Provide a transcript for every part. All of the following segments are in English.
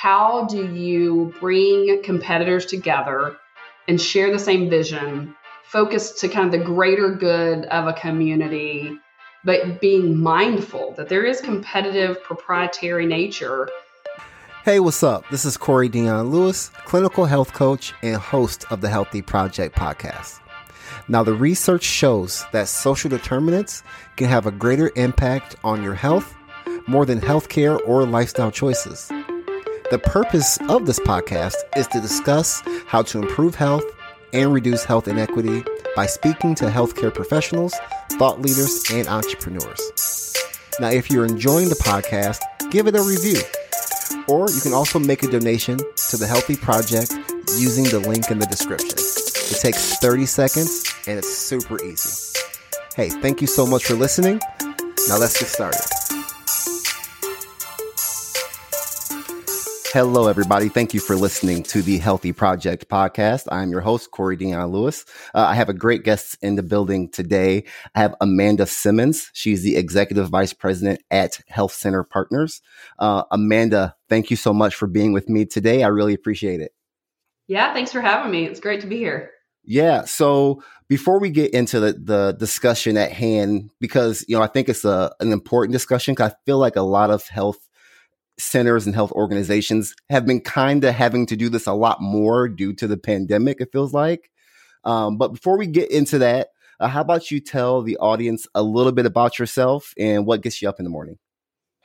how do you bring competitors together and share the same vision, focus to kind of the greater good of a community, but being mindful that there is competitive proprietary nature. Hey, what's up? This is Corey Dion Lewis, clinical health coach and host of the Healthy Project podcast. Now, the research shows that social determinants can have a greater impact on your health more than healthcare or lifestyle choices. The purpose of this podcast is to discuss how to improve health and reduce health inequity by speaking to healthcare professionals, thought leaders, and entrepreneurs. Now, if you're enjoying the podcast, give it a review. Or you can also make a donation to the Healthy Project using the link in the description. It takes 30 seconds and it's super easy. Hey, thank you so much for listening. Now let's get started. Hello, everybody. Thank you for listening to the Healthy Project podcast. I'm your host, Corey Dion Lewis. Uh, I have a great guest in the building today. I have Amanda Simmons. She's the executive vice president at Health Center Partners. Uh, Amanda, thank you so much for being with me today. I really appreciate it. Yeah, thanks for having me. It's great to be here. Yeah. So before we get into the, the discussion at hand, because, you know, I think it's a, an important discussion because I feel like a lot of health centers and health organizations have been kind of having to do this a lot more due to the pandemic, it feels like. Um, but before we get into that, uh, how about you tell the audience a little bit about yourself and what gets you up in the morning?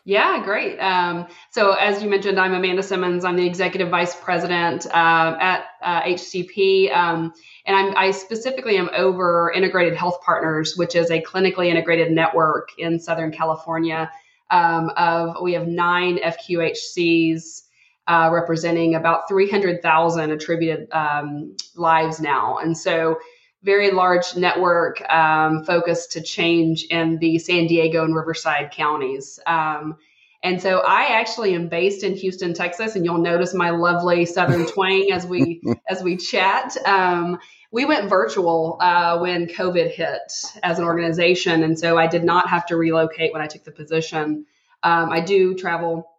Yeah, great. Um, so, as you mentioned, I'm Amanda Simmons. I'm the executive vice president uh, at uh, HCP, um, and I'm, I specifically am over Integrated Health Partners, which is a clinically integrated network in Southern California um, of we have nine FQHCs uh, representing about 300,000 attributed um, lives now. And so, very large network um, focused to change in the San Diego and Riverside counties. Um, and so I actually am based in Houston, Texas, and you'll notice my lovely Southern twang as we as we chat. Um, we went virtual uh, when COVID hit as an organization. And so I did not have to relocate when I took the position. Um, I do travel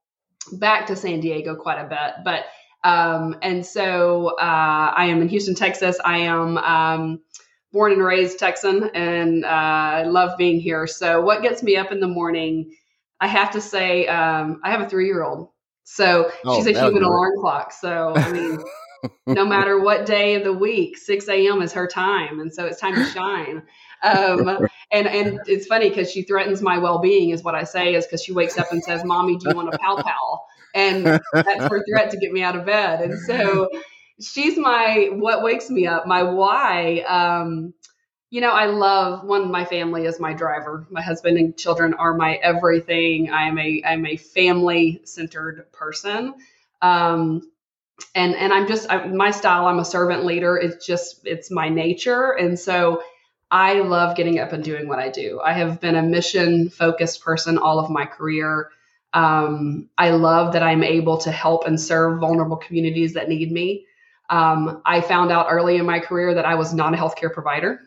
back to San Diego quite a bit, but um, and so uh, I am in Houston, Texas. I am um, born and raised Texan, and uh, I love being here. So, what gets me up in the morning? I have to say, um, I have a three-year-old, so oh, she's a human alarm clock. So, I mean, no matter what day of the week, 6 a.m. is her time. And so it's time to shine. Um, and, and it's funny because she threatens my well being, is what I say, is because she wakes up and says, Mommy, do you want a pow pow? And that's her threat to get me out of bed. And so she's my what wakes me up, my why. Um, you know, I love one. My family is my driver. My husband and children are my everything. I'm a I'm a family centered person. Um, and and I'm just I, my style. I'm a servant leader. It's just it's my nature, and so I love getting up and doing what I do. I have been a mission focused person all of my career. Um, I love that I'm able to help and serve vulnerable communities that need me. Um, I found out early in my career that I was not a healthcare provider.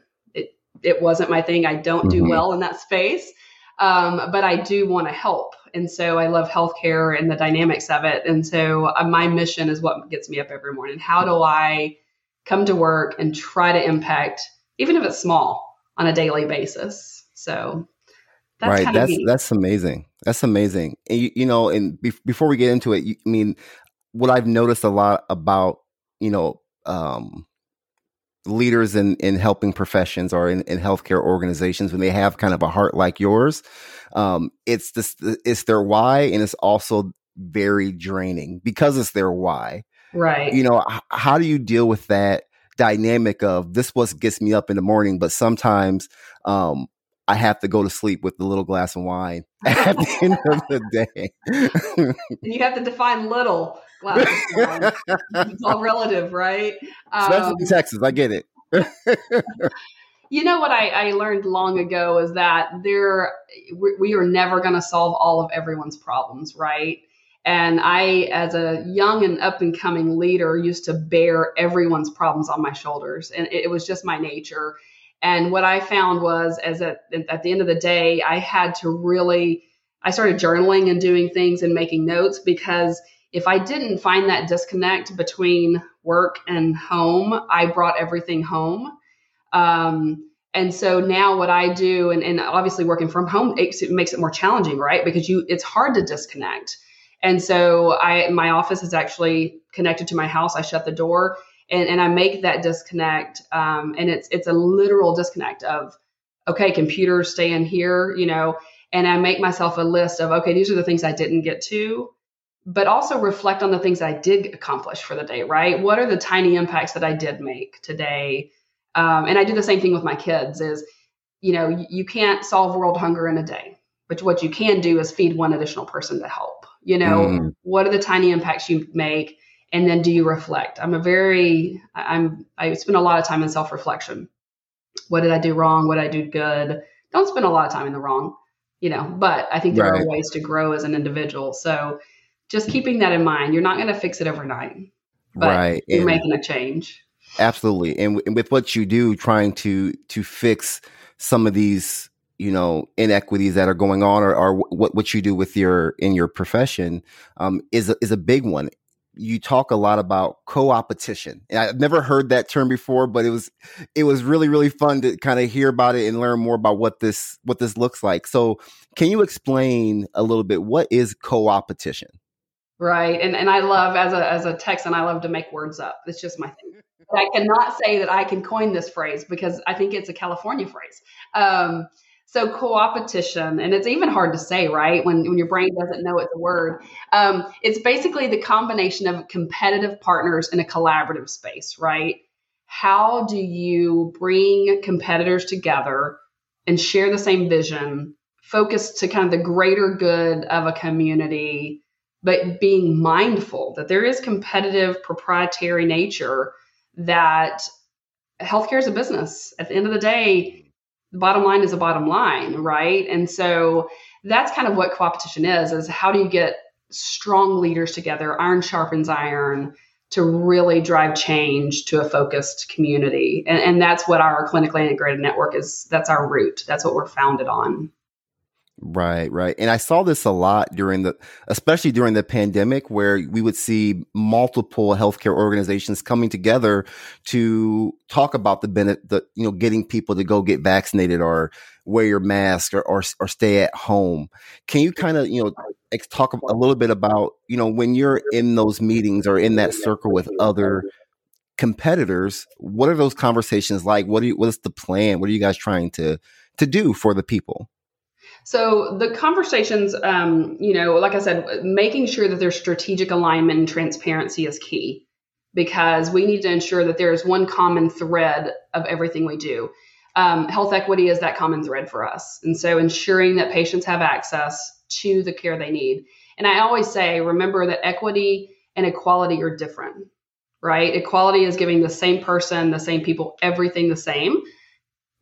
It wasn't my thing. I don't mm-hmm. do well in that space, um, but I do want to help. And so I love healthcare and the dynamics of it. And so uh, my mission is what gets me up every morning. How do I come to work and try to impact, even if it's small, on a daily basis? So that's right. That's that's amazing. That's amazing. And you, you know, and be- before we get into it, you, I mean, what I've noticed a lot about you know um, leaders in in helping professions or in, in healthcare organizations when they have kind of a heart like yours um, it's this it's their why and it's also very draining because it's their why. Right. You know h- how do you deal with that dynamic of this what gets me up in the morning but sometimes um, I have to go to sleep with a little glass of wine at the end of the day. and you have to define little glass of wine. it's all relative, right? Especially um, in Texas, I get it. you know what I, I, learned long ago is that there we, we are never going to solve all of everyone's problems, right? And I, as a young and up and coming leader, used to bear everyone's problems on my shoulders, and it was just my nature and what I found was, as at, at the end of the day, I had to really, I started journaling and doing things and making notes because if I didn't find that disconnect between work and home, I brought everything home. Um, and so now what I do, and, and obviously working from home, it makes it more challenging, right? Because you, it's hard to disconnect. And so I, my office is actually connected to my house. I shut the door and, and I make that disconnect. Um, and it's, it's a literal disconnect of, okay, computers stay in here, you know, and I make myself a list of, okay, these are the things I didn't get to but also reflect on the things I did accomplish for the day, right? What are the tiny impacts that I did make today? Um, and I do the same thing with my kids is, you know, you, you can't solve world hunger in a day, but what you can do is feed one additional person to help. You know, mm. what are the tiny impacts you make? And then do you reflect? I'm a very, I'm, I spend a lot of time in self reflection. What did I do wrong? What did I do good? Don't spend a lot of time in the wrong, you know, but I think there right. are ways to grow as an individual. So, just keeping that in mind. You're not going to fix it overnight, but right. you're and making a change. Absolutely, and, and with what you do, trying to to fix some of these you know inequities that are going on or, or what what you do with your in your profession um, is a, is a big one you talk a lot about co-opetition and i've never heard that term before but it was it was really really fun to kind of hear about it and learn more about what this what this looks like so can you explain a little bit what is co-opetition Right. And and I love as a as a Texan, I love to make words up. It's just my thing. But I cannot say that I can coin this phrase because I think it's a California phrase. Um, so co-opetition, and it's even hard to say, right? When when your brain doesn't know it's a word. Um, it's basically the combination of competitive partners in a collaborative space, right? How do you bring competitors together and share the same vision, focus to kind of the greater good of a community? but being mindful that there is competitive proprietary nature that healthcare is a business. At the end of the day, the bottom line is a bottom line, right? And so that's kind of what co-opetition is, is how do you get strong leaders together, iron sharpens iron, to really drive change to a focused community. And, and that's what our clinically integrated network is. That's our root. That's what we're founded on. Right, right. And I saw this a lot during the, especially during the pandemic, where we would see multiple healthcare organizations coming together to talk about the benefit, the, you know, getting people to go get vaccinated or wear your mask or, or, or stay at home. Can you kind of, you know, talk a little bit about, you know, when you're in those meetings or in that circle with other competitors, what are those conversations like? What do you, what is the plan? What are you guys trying to, to do for the people? So the conversations, um, you know, like I said, making sure that there's strategic alignment and transparency is key because we need to ensure that there is one common thread of everything we do. Um, health equity is that common thread for us. And so ensuring that patients have access to the care they need. And I always say, remember that equity and equality are different, right? Equality is giving the same person, the same people, everything the same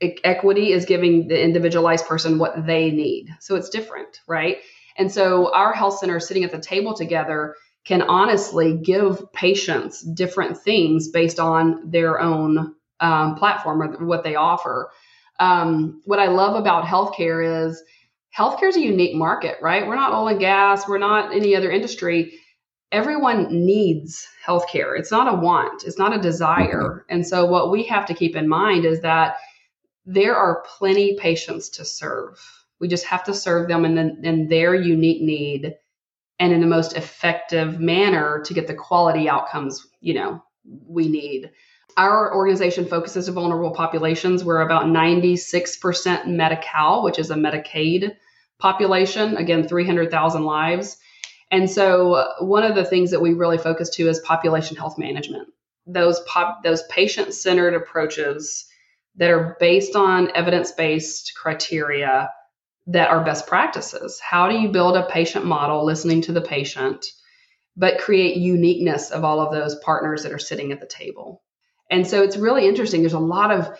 equity is giving the individualized person what they need. So it's different, right? And so our health centers sitting at the table together can honestly give patients different things based on their own um, platform or what they offer. Um, what I love about healthcare is healthcare is a unique market, right? We're not oil and gas, we're not any other industry. Everyone needs healthcare. It's not a want, it's not a desire. And so, what we have to keep in mind is that there are plenty patients to serve. We just have to serve them in, the, in their unique need and in the most effective manner to get the quality outcomes, you know, we need. Our organization focuses on vulnerable populations. We're about 96% Medi-Cal, which is a Medicaid population, again, 300,000 lives. And so uh, one of the things that we really focus to is population health management. Those pop, those patient-centered approaches that are based on evidence based criteria that are best practices. How do you build a patient model listening to the patient, but create uniqueness of all of those partners that are sitting at the table? And so it's really interesting. There's a lot of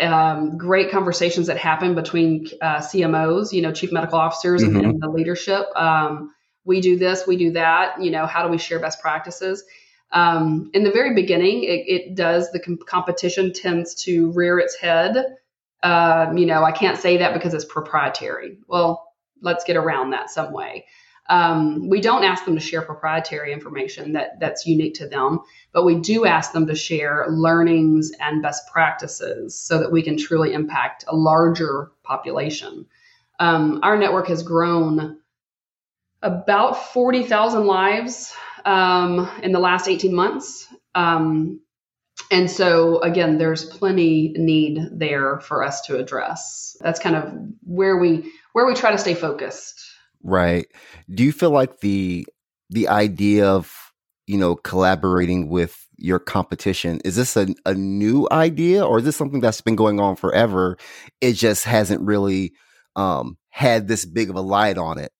um, great conversations that happen between uh, CMOs, you know, chief medical officers mm-hmm. and, and, the leadership. Um, we do this, we do that. You know, how do we share best practices? Um, in the very beginning, it, it does, the com- competition tends to rear its head. Uh, you know, I can't say that because it's proprietary. Well, let's get around that some way. Um, we don't ask them to share proprietary information that that's unique to them, but we do ask them to share learnings and best practices so that we can truly impact a larger population. Um, our network has grown about 40,000 lives um, in the last 18 months. Um, and so, again, there's plenty need there for us to address. That's kind of where we where we try to stay focused. Right. Do you feel like the the idea of you know collaborating with your competition is this a, a new idea or is this something that's been going on forever? It just hasn't really um, had this big of a light on it.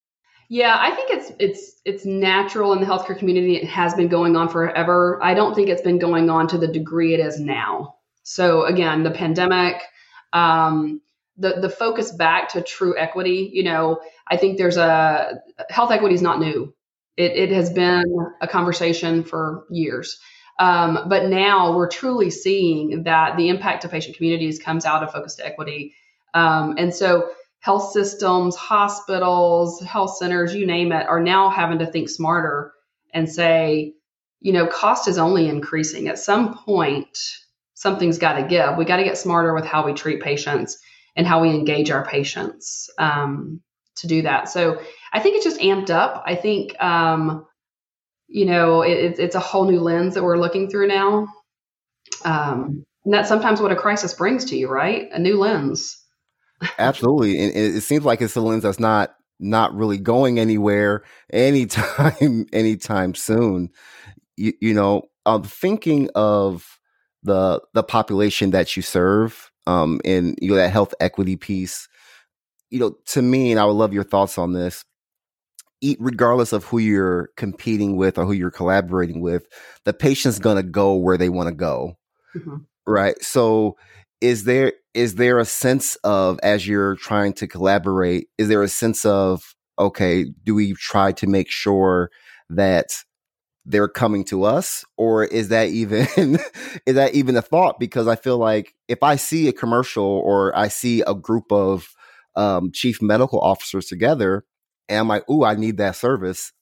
Yeah, I think it's it's natural in the healthcare community. It has been going on forever. I don't think it's been going on to the degree it is now. So again, the pandemic, um, the the focus back to true equity. You know, I think there's a health equity is not new. It it has been a conversation for years. Um, but now we're truly seeing that the impact to patient communities comes out of focused equity. Um, and so health systems, hospitals, health centers, you name it, are now having to think smarter and say, you know, cost is only increasing. At some point, something's got to give. We got to get smarter with how we treat patients and how we engage our patients um, to do that. So I think it's just amped up. I think, um, you know, it, it's a whole new lens that we're looking through now. Um, and that's sometimes what a crisis brings to you, right? A new lens. Absolutely, and it, seems like it's a lens that's not not really going anywhere anytime anytime soon. You, you know, I'm thinking of the the population that you serve, um, and you know that health equity piece. You know, to me, and I would love your thoughts on this. Eat regardless of who you're competing with or who you're collaborating with, the patient's gonna go where they want to go. Mm-hmm. Right. So is there is there a sense of as you're trying to collaborate is there a sense of okay do we try to make sure that they're coming to us? Or is that even is that even a thought? Because i feel like if i see a commercial or i see a group of um, chief medical officers together and i'm like ooh i need that service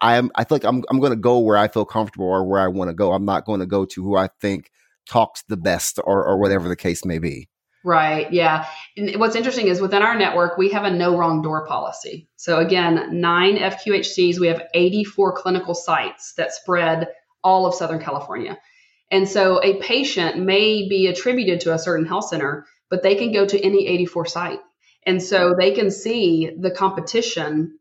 i'm i feel like i'm, I'm going to go where i feel comfortable or where i want to go. I'm not going to go to who i think talks the best or, or whatever the case may be. Right. Yeah. And what's interesting is within our network, we have a no wrong door policy. So again, nine FQHCs, we have 84 clinical sites that spread all of Southern California. And so a patient may be attributed to a certain health center, but they can go to any 84 site. And so they can see the competition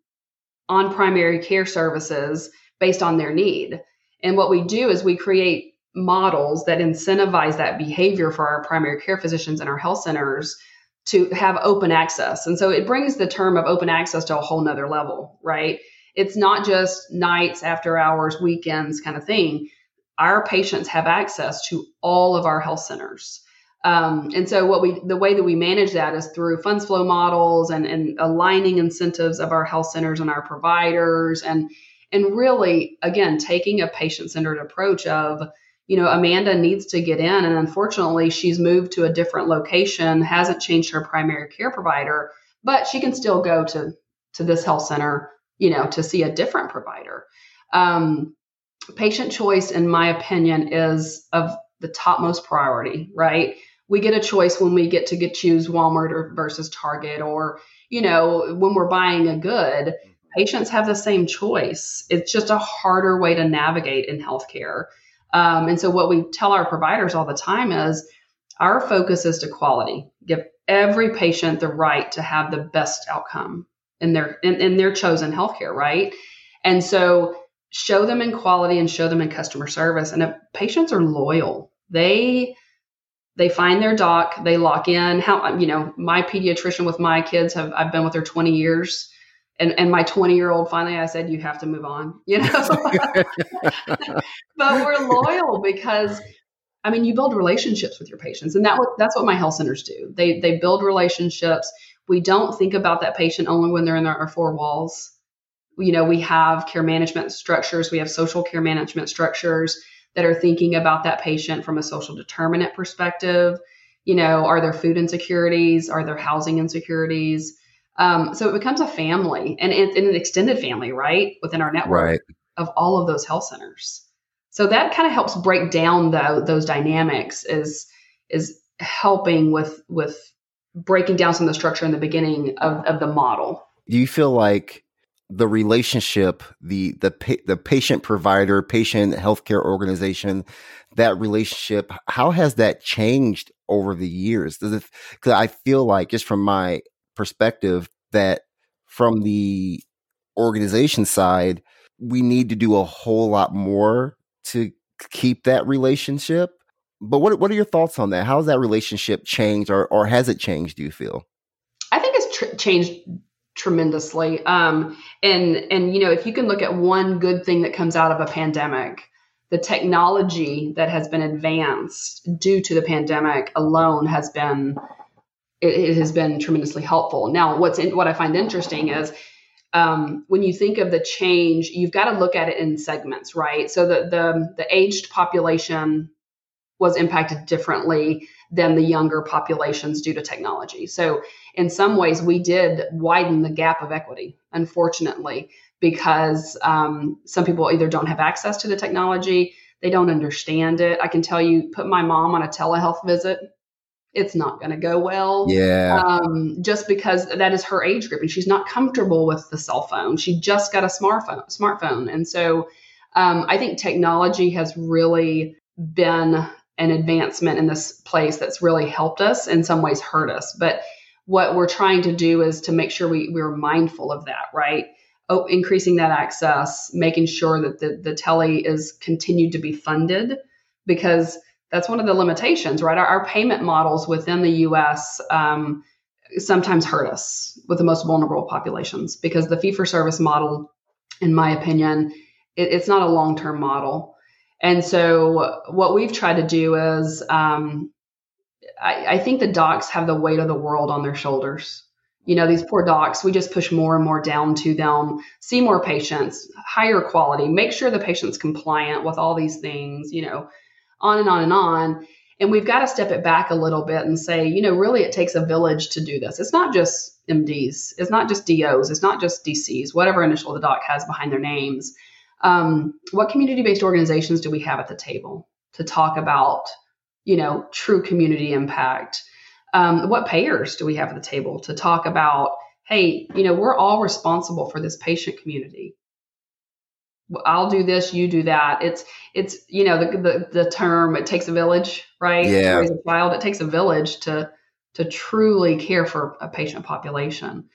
on primary care services based on their need. And what we do is we create models that incentivize that behavior for our primary care physicians and our health centers to have open access. And so it brings the term of open access to a whole nother level, right? It's not just nights, after hours, weekends kind of thing. Our patients have access to all of our health centers. Um, and so what we the way that we manage that is through funds flow models and, and aligning incentives of our health centers and our providers and and really again taking a patient centered approach of you know, Amanda needs to get in. And unfortunately, she's moved to a different location, hasn't changed her primary care provider, but she can still go to, to this health center, you know, to see a different provider. Um, patient choice, in my opinion, is of the topmost priority, right? We get a choice when we get to get choose Walmart or versus Target, or, you know, when we're buying a good, patients have the same choice. It's just a harder way to navigate in healthcare. Um, and so what we tell our providers all the time is our focus is to quality. Give every patient the right to have the best outcome in their in, in their chosen healthcare, right? And so show them in quality and show them in customer service. And if patients are loyal, they they find their doc, they lock in. How you know, my pediatrician with my kids have I've been with her 20 years and and my 20 year old finally i said you have to move on you know? But we're loyal because i mean you build relationships with your patients and that that's what my health centers do. They they build relationships. We don't think about that patient only when they're in our four walls. You know we have care management structures we have social care management structures that are thinking about that patient from a social determinant perspective. You know are there food insecurities? Are there housing insecurities Um, so it becomes a family and, and, an extended family, right, within our network right. of all of those health centers. So that kind of helps break down the, those dynamics. Is is helping with with breaking down some of the structure in the beginning of, of the model. Do you feel like the relationship, the the the patient provider, patient healthcare organization, that relationship, how has that changed over the years? Does it? Because I feel like, just from my perspective, that from the organization side, we need to do a whole lot more to keep that relationship. But what what are your thoughts on that? How has that relationship changed, or or has it changed? Do you feel? I think it's tr- changed tremendously. Um, and and you know, if you can look at one good thing that comes out of a pandemic, the technology that has been advanced due to the pandemic alone has been it, it has been tremendously helpful. Now, what's in, what I find interesting is um, when you think of the change, you've got to look at it in segments, right? So the the, the aged population was impacted differently than the younger populations due to technology. So in some ways, we did widen the gap of equity, unfortunately, because um, some people either don't have access to the technology, they don't understand it. I can tell you, put my mom on a telehealth visit, it's not going to go well. Yeah. Um, just because that is her age group and she's not comfortable with the cell phone. She just got a smartphone, smartphone. And so um, I think technology has really been an advancement in this place that's really helped us in some ways hurt us. But what we're trying to do is to make sure we, we're mindful of that, right? Oh, increasing that access, making sure that the, the tele is continued to be funded because that's one of the limitations, right? Our, our payment models within the US um, sometimes hurt us with the most vulnerable populations because the fee for service model, in my opinion, it, it's not a long term model. And so, what we've tried to do is, um, I, I think the docs have the weight of the world on their shoulders. You know, these poor docs, we just push more and more down to them, see more patients, higher quality, make sure the patient's compliant with all these things, you know, on and on and on. And we've got to step it back a little bit and say, you know, really it takes a village to do this. It's not just MDs, it's not just DOs, it's not just DCs, whatever initial the doc has behind their names. Um, what community based organizations do we have at the table to talk about, you know, true community impact? Um, what payers do we have at the table to talk about, hey, you know, we're all responsible for this patient community. I'll do this, you do that. It's it's you know the the, the term it takes a village, right? Yeah. To raise a child, it takes a village to to truly care for a patient population.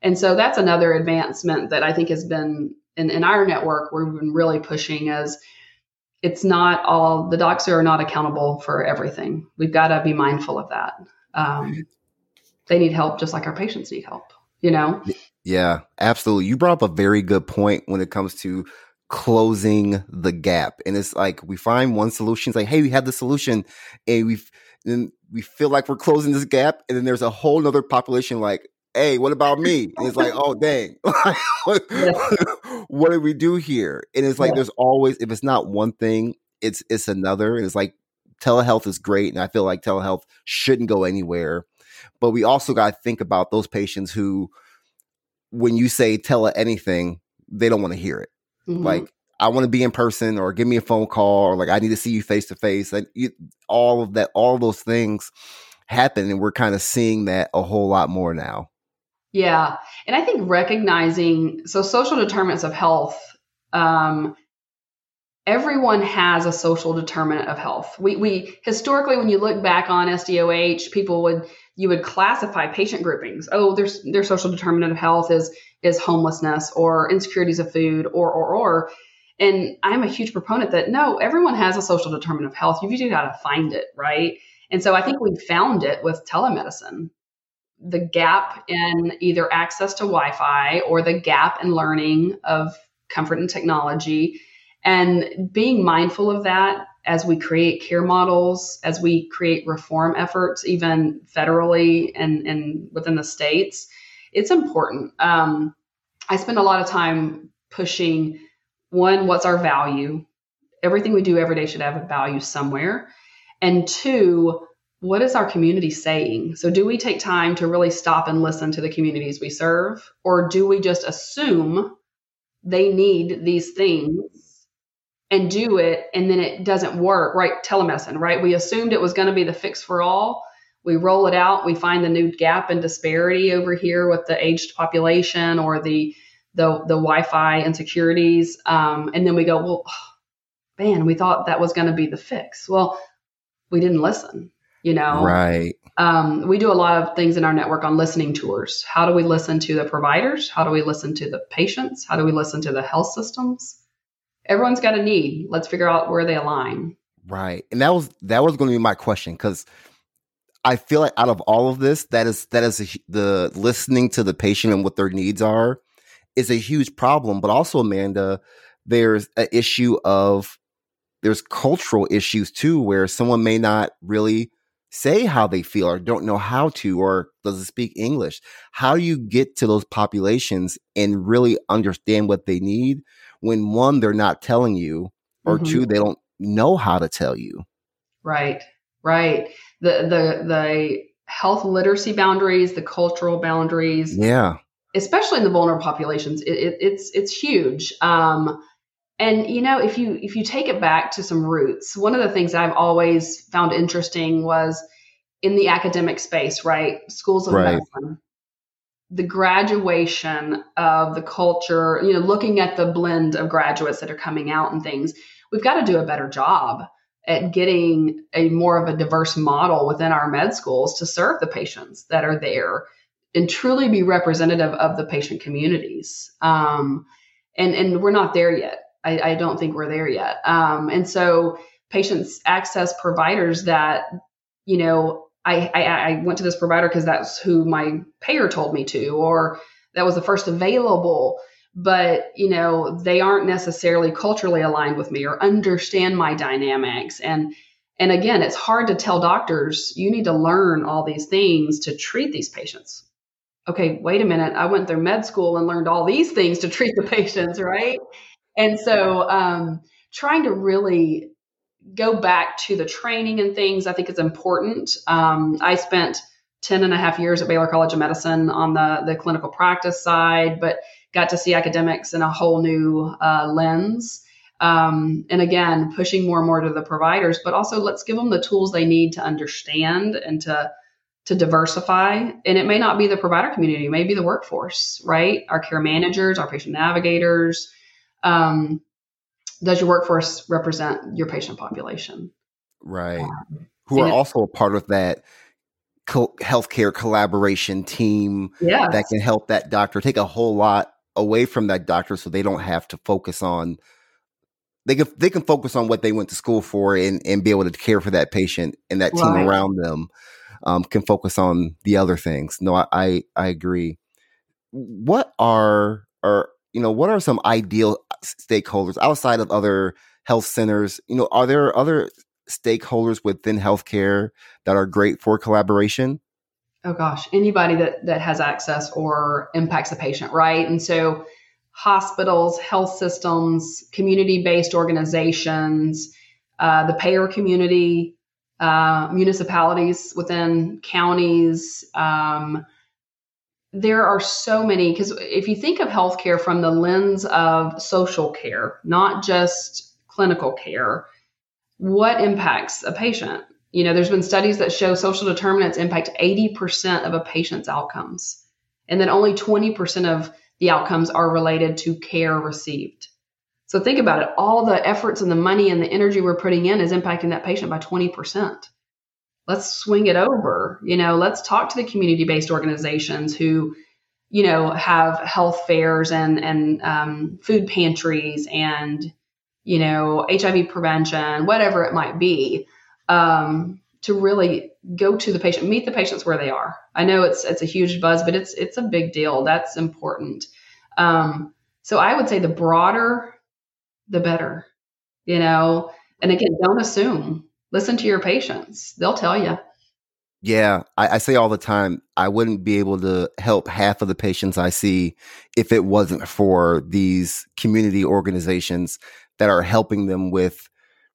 And so that's another advancement that I think has been in, in our network we've been really pushing as it's not all the docs are not accountable for everything. We've got to be mindful of that. Um, they need help just like our patients need help, you know? Yeah, absolutely. You brought up a very good point when it comes to closing the gap. And it's like we find one solution, it's like, hey, we have the solution, and we then we feel like we're closing this gap, and then there's a whole nother population like, hey, what about me? And it's like, oh dang, what, what do we do here? And it's like yeah. there's always if it's not one thing, it's it's another. And it's like telehealth is great, and I feel like telehealth shouldn't go anywhere. But we also got to think about those patients who, when you say tele anything, they don't want to hear it. Mm-hmm. Like I want to be in person or give me a phone call or like I need to see you face to face. And all of that, all of those things happen. And we're kind of seeing that a whole lot more now. Yeah. And I think recognizing so social determinants of health, um, everyone has a social determinant of health. We, we historically, when you look back on SDOH, people would you would classify patient groupings. Oh, there's their social determinant of health is is homelessness or insecurities of food or or or. And I'm a huge proponent that no, everyone has a social determinant of health. You've just got to find it, right? And so I think we found it with telemedicine. The gap in either access to Wi-Fi or the gap in learning of comfort and technology and being mindful of that as we create care models, as we create reform efforts, even federally and, and within the states, it's important. Um, I spend a lot of time pushing one, what's our value? Everything we do every day should have a value somewhere. And two, what is our community saying? So, do we take time to really stop and listen to the communities we serve? Or do we just assume they need these things and do it and then it doesn't work? Right? Telemedicine, right? We assumed it was going to be the fix for all. We roll it out, we find the new gap and disparity over here with the aged population or the the, the Wi-Fi insecurities, um, and then we go, well, man, we thought that was going to be the fix. Well, we didn't listen you know right um, we do a lot of things in our network on listening tours how do we listen to the providers how do we listen to the patients how do we listen to the health systems everyone's got a need. Let's figure out where they align. Right. And that was that was going to be my question because i feel like out of all of this that is that is a, the listening to the patient and what their needs are is a huge problem. But also amanda there's an issue of there's cultural issues too where someone may not really say how they feel or don't know how to or doesn't speak English. How do you get to those populations and really understand what they need when one, they're not telling you, or mm-hmm. two, they don't know how to tell you? Right, right. The the the health literacy boundaries, the cultural boundaries. Yeah. Especially in the vulnerable populations, it, it, it's it's huge. Um, and you know if you if you take it back to some roots one of the things i've always found interesting was in the academic space right schools of right. medicine the graduation of the culture you know looking at the blend of graduates that are coming out and things we've got to do a better job at getting a more of a diverse model within our med schools to serve the patients that are there and truly be representative of the patient communities um, and and we're not there yet I, I don't think we're there yet. Um, and so patients access providers that, you know, I, I, I went to this provider because that's who my payer told me to, or that was the first available. But you know, they aren't necessarily culturally aligned with me or understand my dynamics. And and again, it's hard to tell doctors you need to learn all these things to treat these patients. Okay, wait a minute. I went through med school and learned all these things to treat the patients, right? And so um, trying to really go back to the training and things, I think is important. Um, I spent 10 and a half years at Baylor College of Medicine on the, the clinical practice side, but got to see academics in a whole new uh, lens. Um, and again, pushing more and more to the providers, but also let's give them the tools they need to understand and to to diversify. And it may not be the provider community, it may be the workforce, right? Our care managers, our patient navigators, um, does your workforce represent your patient population? Right. Um, Who are also a part of that co- healthcare collaboration team yes. that can help that doctor take a whole lot away from that doctor so they don't have to focus on they can they can focus on what they went to school for and, and be able to care for that patient and that team right. around them um, can focus on the other things. No, I, I, I agree. What are are you know, what are some ideal stakeholders outside of other health centers? You know, are there other stakeholders within healthcare that are great for collaboration? Oh gosh, anybody that that has access or impacts a patient, right? And so hospitals, health systems, community-based organizations, uh, the payer community, uh, municipalities within counties, um, there are so many because if you think of healthcare from the lens of social care, not just clinical care, what impacts a patient? You know, there's been studies that show social determinants impact 80% of a patient's outcomes, and that only 20% of the outcomes are related to care received. So think about it. All the efforts and the money and the energy we're putting in is impacting that patient by 20% let's swing it over you know let's talk to the community based organizations who you know have health fairs and and um, food pantries and you know hiv prevention whatever it might be um, to really go to the patient meet the patients where they are. I know it's it's a huge buzz but it's it's a big deal. That's important. Um, so i would say the broader the better you know? And again don't assume listen to your patients. They'll tell you. Yeah, I, I, say all the time, I wouldn't be able to help half of the patients I see if it wasn't for these community organizations that are helping them with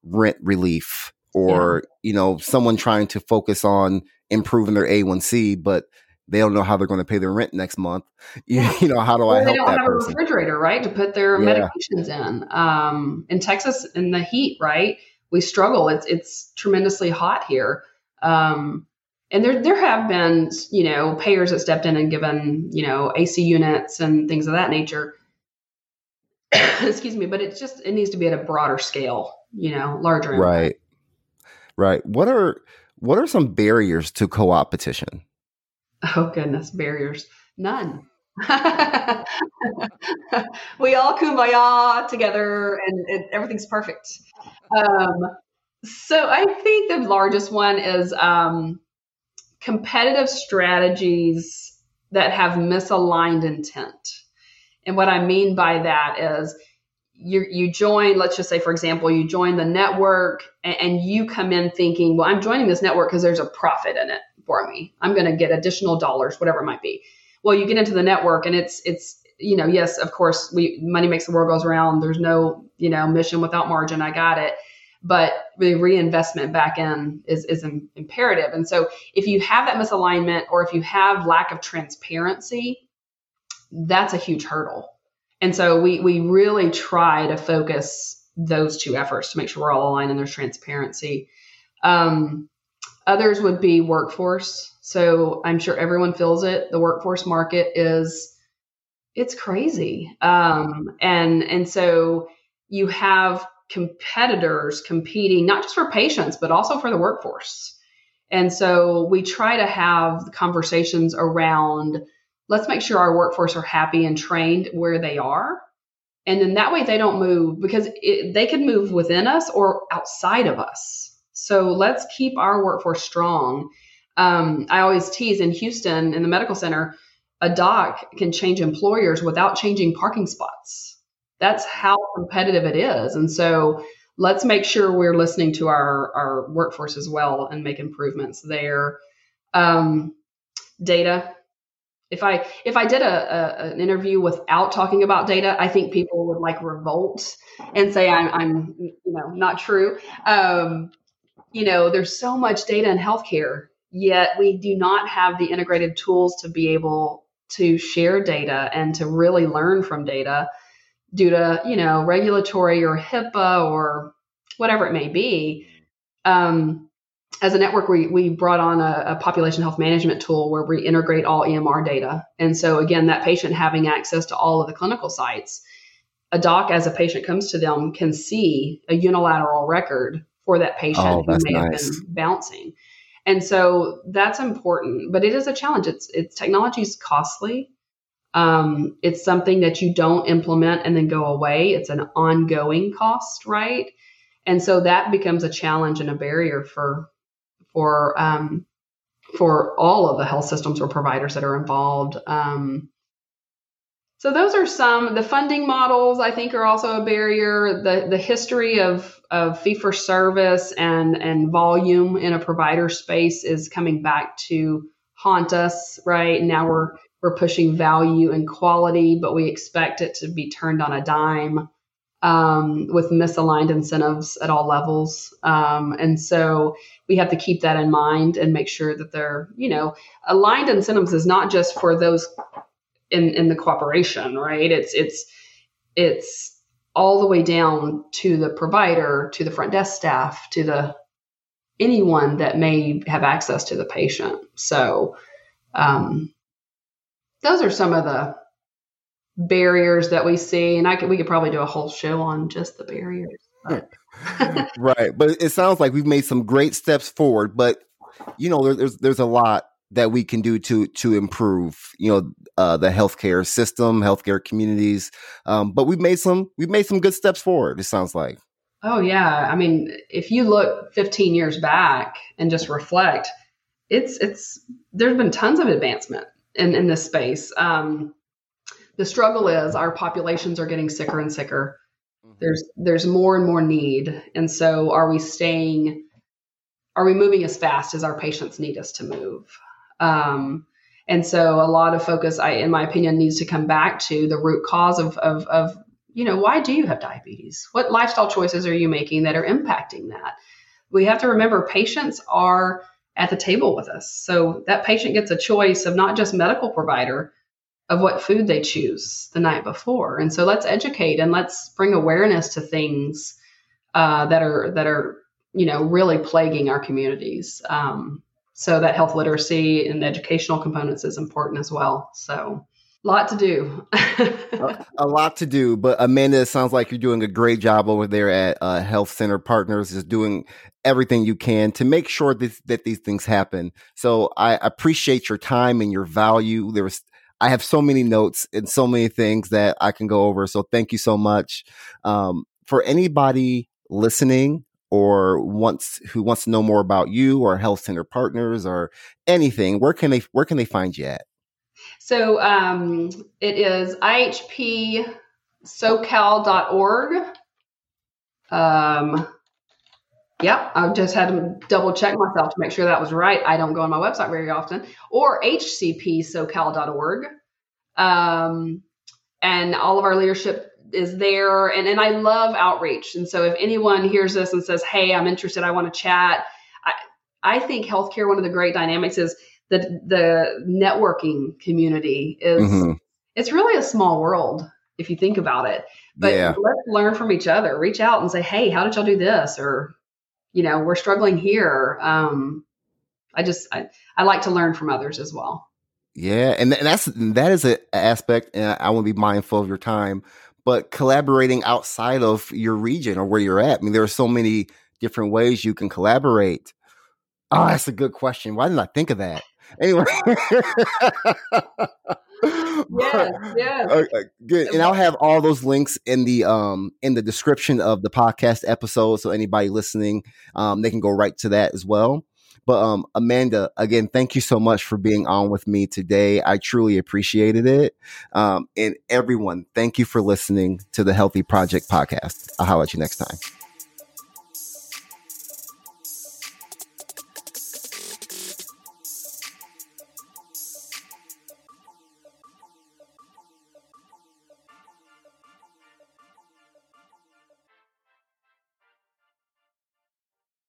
rent relief or yeah. you know someone trying to focus on improving their A1C, but they don't know how they're going to pay their rent next month. You, you know, how do I help They don't have person? a refrigerator, right, to put their yeah. medications in. Um, in Texas, in the heat, right, we struggle. It's it's tremendously hot here. Um, and there there have been you know payers that stepped in and given you know AC units and things of that nature. Excuse me, but it's just it needs to be at a broader scale, you know, larger. Right, right. What are what are some barriers to co-opetition? Oh goodness, barriers. None. we all kumbaya together and it, everything's perfect. Um, so I think the largest one is um, competitive strategies that have misaligned intent. And what I mean by that is you you join, let's just say, for example, you join the network and, and you come in thinking, well, I'm joining this network because there's a profit in it for me. I'm going to get additional dollars, whatever it might be. Well, you get into the network and it's it's you know, yes, of course, we money makes the world goes around. There's no you know mission without margin. I got it but the reinvestment back in is, is imperative. And so if you have that misalignment or if you have lack of transparency, that's a huge hurdle. And so we, we really try to focus those two efforts to make sure we're all aligned and there's transparency. Um, others would be workforce. So I'm sure everyone feels it. The workforce market is it's crazy. Um, and and so you have competitors competing not just for patients but also for the workforce and so we try to have conversations around let's make sure our workforce are happy and trained where they are and then that way they don't move because it, they can move within us or outside of us so let's keep our workforce strong um, i always tease in houston in the medical center a doc can change employers without changing parking spots that's how competitive it is. And so let's make sure we're listening to our, our workforce as well and make improvements there. Um, data. If I if I did a, a, an interview without talking about data, I think people would like revolt and say I'm, I'm you know not true. Um, you know, there's so much data in healthcare, yet we do not have the integrated tools to be able to share data and to really learn from data due to you know regulatory or HIPAA or whatever it may be. Um, as a network, we, we brought on a, a, population health management tool where we integrate all EMR data. And so, again, that patient having access to all of the clinical sites, a doc, as a patient comes to them, can see a unilateral record for that patient oh, who may nice. have been bouncing. And so that's important, but it is a challenge. It's it's technology is costly. Um, it's something that you don't implement and then go away. It's an ongoing cost, right? And so that becomes a challenge and a barrier for for um, for all of the health systems or providers that are involved. Um, so those are some. The funding models I think are also a barrier. The the history of of fee for service and and volume in a provider space is coming back to haunt us. Right now we're we're pushing value and quality, but we expect it to be turned on a dime um, with misaligned incentives at all levels. Um, and so we have to keep that in mind and make sure that they're, you know, aligned incentives is not just for those in, in the cooperation, right? It's, it's, it's all the way down to the provider, to the front desk staff, to the anyone that may have access to the patient. So, um, those are some of the barriers that we see, and I could we could probably do a whole show on just the barriers. right, but it sounds like we've made some great steps forward, but you know, there's there's a lot that we can do to to improve, you know, uh, the healthcare system, healthcare communities. Um, but we've made some we've made some good steps forward. It sounds like. Oh yeah, I mean, if you look 15 years back and just reflect, it's it's there's been tons of advancement in, in this space. Um, the struggle is our populations are getting sicker and sicker. Mm-hmm. There's there's more and more need, and so are we staying? Are we moving as fast as our patients need us to move? Um, and so a lot of focus, I, in my opinion, needs to come back to the root cause of, of, of, you know, why do you have diabetes? What lifestyle choices are you making that are impacting that? we have to remember patients are at the table with us. So that patient gets a choice of not just medical provider, of what food they choose the night before. And so let's educate and let's bring awareness to things uh, that are that are you know really plaguing our communities. Um, so that health literacy and educational components is important as well. So a lot to do. a, a, lot to do, but Amanda, it sounds like you're doing a great job over there at uh, Health Center Partners, is doing everything you can to make sure that, that these things happen. So I appreciate your time and your value. There was I have so many notes and so many things that I can go over. So thank you so much. Um, for anybody listening or wants who wants to know more about you or health center partners or anything, where can they where can they find you at? So um, it is ihpsocal.org. Um, Yep, I just had to double check myself to make sure that was right. I don't go on my website very often, or hcpsocal.org. Um, and all of our leadership is there. And, and I love outreach. And so if anyone hears this and says, hey, I'm interested, I want to chat, I, I think healthcare, one of the great dynamics is the, the networking community is, mm-hmm. it's really a small world if you think about it. But yeah. let's learn from each other. Reach out and say, hey, how did y'all do this? Or you know, we're struggling here. Um, I just, I, I like to learn from others as well. Yeah. And, and that's, that is an aspect, and I want to be mindful of your time, but collaborating outside of your region or where you're at. I mean, there are so many different ways you can collaborate. Oh, that's a good question. Why didn't I think of that? Anyway. yes, yes. Okay, good. And I'll have all those links in the um in the description of the podcast episode, so anybody listening, um, they can go right to that as well. But um, Amanda, again, thank you so much for being on with me today. I truly appreciated it. Um, and everyone, thank you for listening to the Healthy Project podcast. I'll holler at you next time.